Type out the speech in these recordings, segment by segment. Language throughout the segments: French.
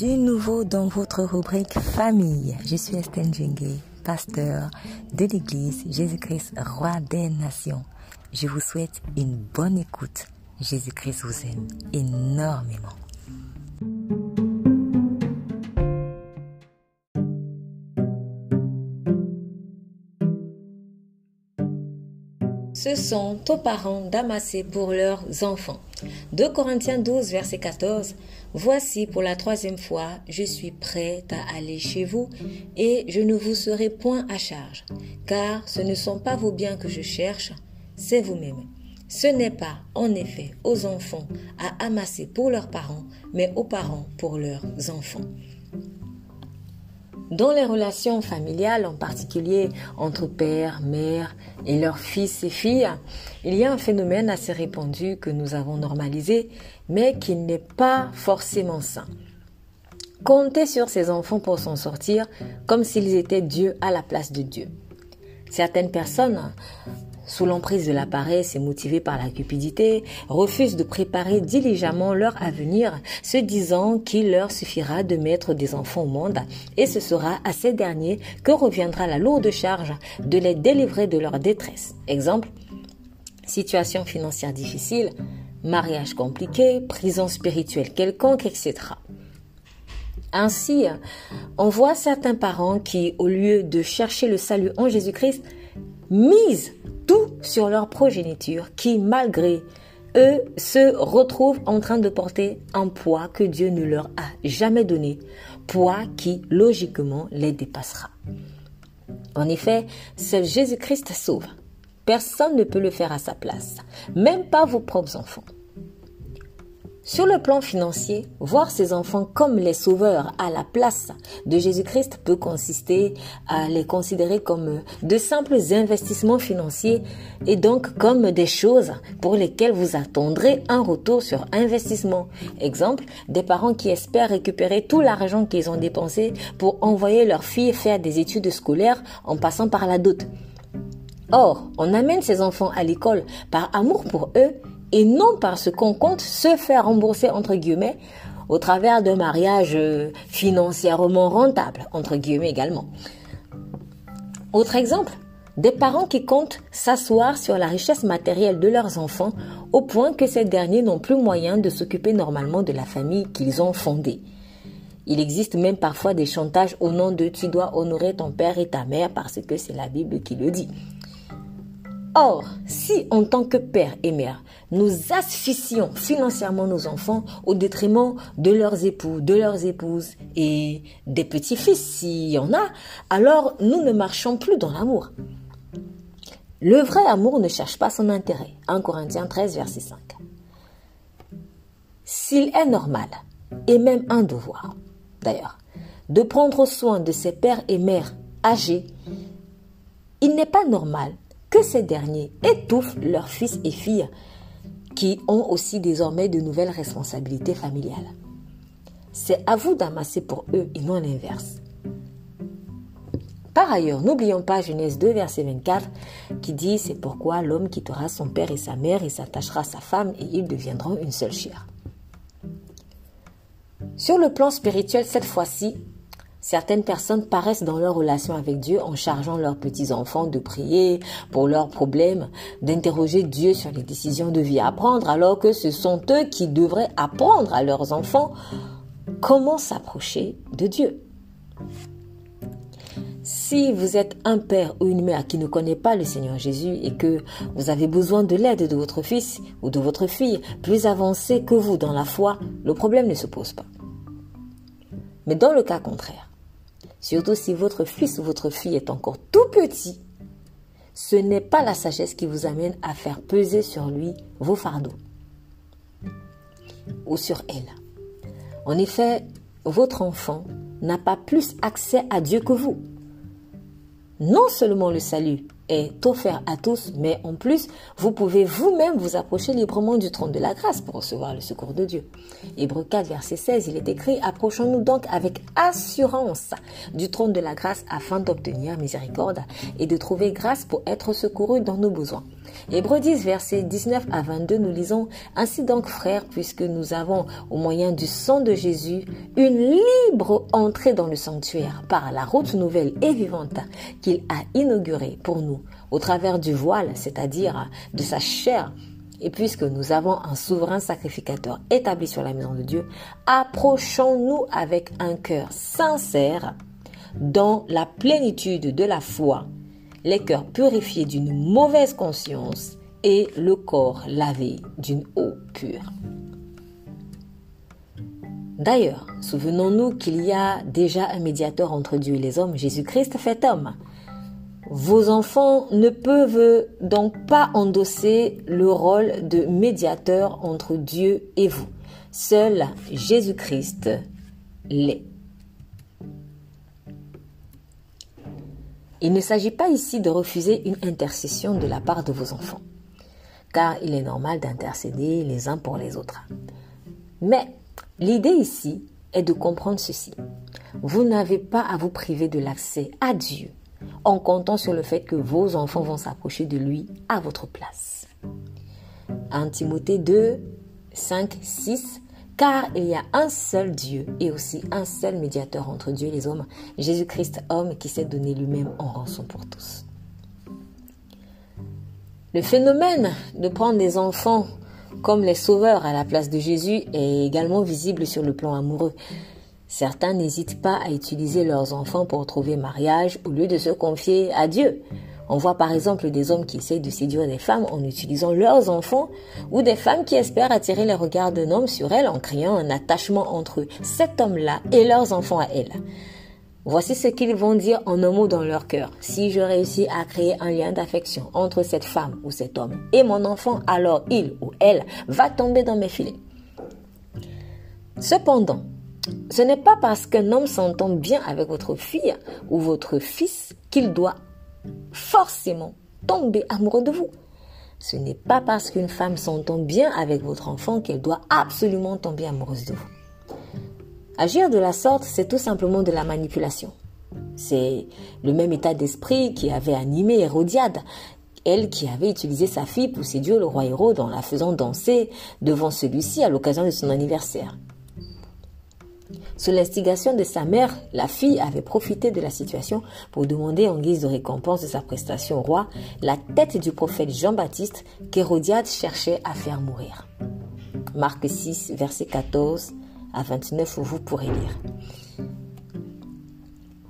Du nouveau dans votre rubrique famille. Je suis Estelle Djengue, pasteur de l'église Jésus-Christ, roi des nations. Je vous souhaite une bonne écoute. Jésus-Christ vous aime énormément. Ce sont aux parents d'amasser pour leurs enfants. 2 Corinthiens 12, verset 14. Voici pour la troisième fois, je suis prête à aller chez vous et je ne vous serai point à charge, car ce ne sont pas vos biens que je cherche, c'est vous-même. Ce n'est pas, en effet, aux enfants à amasser pour leurs parents, mais aux parents pour leurs enfants. Dans les relations familiales, en particulier entre père, mère et leurs fils et filles, il y a un phénomène assez répandu que nous avons normalisé, mais qui n'est pas forcément sain. Compter sur ses enfants pour s'en sortir comme s'ils étaient Dieu à la place de Dieu. Certaines personnes sous l'emprise de la paresse et motivées par la cupidité, refusent de préparer diligemment leur avenir, se disant qu'il leur suffira de mettre des enfants au monde et ce sera à ces derniers que reviendra la lourde charge de les délivrer de leur détresse. Exemple, situation financière difficile, mariage compliqué, prison spirituelle quelconque, etc. Ainsi, on voit certains parents qui, au lieu de chercher le salut en Jésus-Christ, misent tout sur leur progéniture qui, malgré eux, se retrouvent en train de porter un poids que Dieu ne leur a jamais donné, poids qui, logiquement, les dépassera. En effet, seul Jésus-Christ sauve. Personne ne peut le faire à sa place, même pas vos propres enfants. Sur le plan financier, voir ses enfants comme les sauveurs à la place de Jésus-Christ peut consister à les considérer comme de simples investissements financiers et donc comme des choses pour lesquelles vous attendrez un retour sur investissement. Exemple, des parents qui espèrent récupérer tout l'argent qu'ils ont dépensé pour envoyer leurs filles faire des études scolaires en passant par la dot. Or, on amène ses enfants à l'école par amour pour eux et non parce qu'on compte se faire rembourser entre guillemets au travers d'un mariage euh, financièrement rentable entre guillemets également. Autre exemple, des parents qui comptent s'asseoir sur la richesse matérielle de leurs enfants au point que ces derniers n'ont plus moyen de s'occuper normalement de la famille qu'ils ont fondée. Il existe même parfois des chantages au nom de tu dois honorer ton père et ta mère parce que c'est la Bible qui le dit. Or, si en tant que père et mère, nous asphyxions financièrement nos enfants au détriment de leurs époux, de leurs épouses et des petits-fils s'il y en a, alors nous ne marchons plus dans l'amour. Le vrai amour ne cherche pas son intérêt. 1 Corinthiens 13, verset 5. S'il est normal, et même un devoir, d'ailleurs, de prendre soin de ses pères et mères âgés, il n'est pas normal que ces derniers étouffent leurs fils et filles qui ont aussi désormais de nouvelles responsabilités familiales. C'est à vous d'amasser pour eux et non l'inverse. Par ailleurs, n'oublions pas Genèse 2, verset 24, qui dit C'est pourquoi l'homme quittera son père et sa mère et s'attachera à sa femme et ils deviendront une seule chair. Sur le plan spirituel, cette fois-ci, Certaines personnes paraissent dans leur relation avec Dieu en chargeant leurs petits-enfants de prier pour leurs problèmes, d'interroger Dieu sur les décisions de vie à prendre, alors que ce sont eux qui devraient apprendre à leurs enfants comment s'approcher de Dieu. Si vous êtes un père ou une mère qui ne connaît pas le Seigneur Jésus et que vous avez besoin de l'aide de votre fils ou de votre fille plus avancé que vous dans la foi, le problème ne se pose pas. Mais dans le cas contraire, Surtout si votre fils ou votre fille est encore tout petit, ce n'est pas la sagesse qui vous amène à faire peser sur lui vos fardeaux ou sur elle. En effet, votre enfant n'a pas plus accès à Dieu que vous. Non seulement le salut est offert à tous, mais en plus, vous pouvez vous-même vous approcher librement du trône de la grâce pour recevoir le secours de Dieu. Hébreu 4, verset 16, il est écrit, approchons-nous donc avec assurance du trône de la grâce afin d'obtenir miséricorde et de trouver grâce pour être secouru dans nos besoins. Hébreu 10, versets 19 à 22, nous lisons Ainsi donc, frères, puisque nous avons, au moyen du sang de Jésus, une libre entrée dans le sanctuaire par la route nouvelle et vivante qu'il a inaugurée pour nous au travers du voile, c'est-à-dire de sa chair, et puisque nous avons un souverain sacrificateur établi sur la maison de Dieu, approchons-nous avec un cœur sincère dans la plénitude de la foi les cœurs purifiés d'une mauvaise conscience et le corps lavé d'une eau pure. D'ailleurs, souvenons-nous qu'il y a déjà un médiateur entre Dieu et les hommes, Jésus-Christ fait homme. Vos enfants ne peuvent donc pas endosser le rôle de médiateur entre Dieu et vous. Seul Jésus-Christ l'est. Il ne s'agit pas ici de refuser une intercession de la part de vos enfants, car il est normal d'intercéder les uns pour les autres. Mais l'idée ici est de comprendre ceci. Vous n'avez pas à vous priver de l'accès à Dieu en comptant sur le fait que vos enfants vont s'approcher de lui à votre place. 1 Timothée 2, 5, 6 car il y a un seul Dieu et aussi un seul médiateur entre Dieu et les hommes, Jésus-Christ homme qui s'est donné lui-même en rançon pour tous. Le phénomène de prendre des enfants comme les sauveurs à la place de Jésus est également visible sur le plan amoureux. Certains n'hésitent pas à utiliser leurs enfants pour trouver mariage au lieu de se confier à Dieu. On voit par exemple des hommes qui essayent de séduire des femmes en utilisant leurs enfants ou des femmes qui espèrent attirer les regards d'un homme sur elles en créant un attachement entre cet homme-là et leurs enfants à elles. Voici ce qu'ils vont dire en un mot dans leur cœur. Si je réussis à créer un lien d'affection entre cette femme ou cet homme et mon enfant, alors il ou elle va tomber dans mes filets. Cependant, ce n'est pas parce qu'un homme s'entend bien avec votre fille ou votre fils qu'il doit forcément tomber amoureux de vous. Ce n'est pas parce qu'une femme s'entend bien avec votre enfant qu'elle doit absolument tomber amoureuse de vous. Agir de la sorte, c'est tout simplement de la manipulation. C'est le même état d'esprit qui avait animé Hérodiade, elle qui avait utilisé sa fille pour séduire le roi Héros en la faisant danser devant celui-ci à l'occasion de son anniversaire. Sous l'instigation de sa mère, la fille avait profité de la situation pour demander en guise de récompense de sa prestation au roi la tête du prophète Jean-Baptiste qu'Hérodiade cherchait à faire mourir. Marc 6, verset 14 à 29, où vous pourrez lire.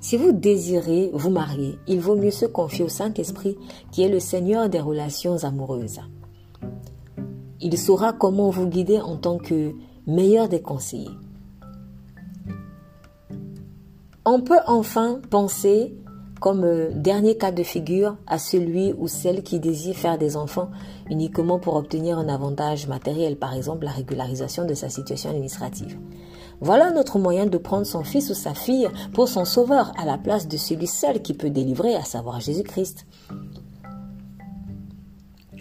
Si vous désirez vous marier, il vaut mieux se confier au Saint-Esprit qui est le Seigneur des relations amoureuses. Il saura comment vous guider en tant que meilleur des conseillers. On peut enfin penser comme euh, dernier cas de figure à celui ou celle qui désire faire des enfants uniquement pour obtenir un avantage matériel, par exemple la régularisation de sa situation administrative. Voilà notre moyen de prendre son fils ou sa fille pour son sauveur à la place de celui seul qui peut délivrer, à savoir Jésus-Christ.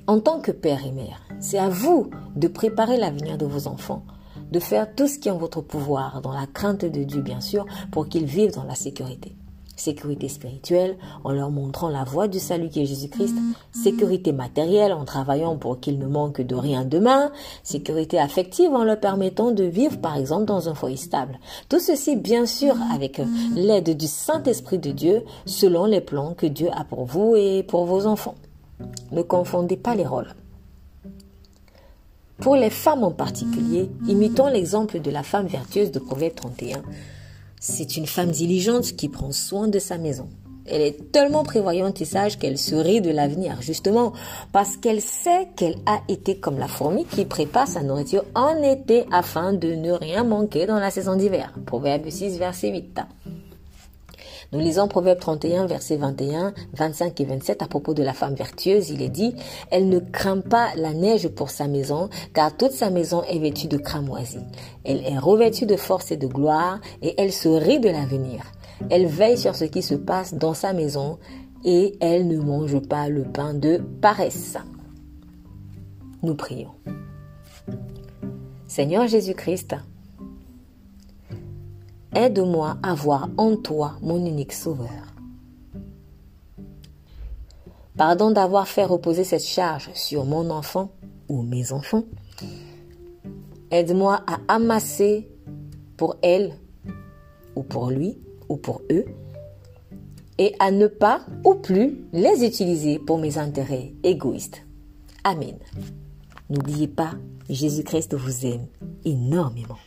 En tant que père et mère, c'est à vous de préparer l'avenir de vos enfants de faire tout ce qui est en votre pouvoir, dans la crainte de Dieu bien sûr, pour qu'ils vivent dans la sécurité. Sécurité spirituelle en leur montrant la voie du salut qui est Jésus-Christ. Sécurité matérielle en travaillant pour qu'ils ne manquent de rien demain. Sécurité affective en leur permettant de vivre par exemple dans un foyer stable. Tout ceci bien sûr avec l'aide du Saint-Esprit de Dieu selon les plans que Dieu a pour vous et pour vos enfants. Ne confondez pas les rôles. Pour les femmes en particulier, imitons l'exemple de la femme vertueuse de Proverbe 31. C'est une femme diligente qui prend soin de sa maison. Elle est tellement prévoyante et sage qu'elle se rit de l'avenir, justement parce qu'elle sait qu'elle a été comme la fourmi qui prépare sa nourriture en été afin de ne rien manquer dans la saison d'hiver. Proverbe 6, verset 8. Nous lisons Proverbe 31, versets 21, 25 et 27 à propos de la femme vertueuse. Il est dit, elle ne craint pas la neige pour sa maison, car toute sa maison est vêtue de cramoisie. Elle est revêtue de force et de gloire, et elle se rit de l'avenir. Elle veille sur ce qui se passe dans sa maison, et elles ne mangent pas le pain de paresse. Nous prions. Seigneur Jésus-Christ, aide-moi à voir en toi mon unique sauveur. Pardon d'avoir fait reposer cette charge sur mon enfant ou mes enfants. Aide-moi à amasser pour elle ou pour lui ou pour eux et à ne pas ou plus les utiliser pour mes intérêts égoïstes. Amen. N'oubliez pas, Jésus-Christ vous aime énormément.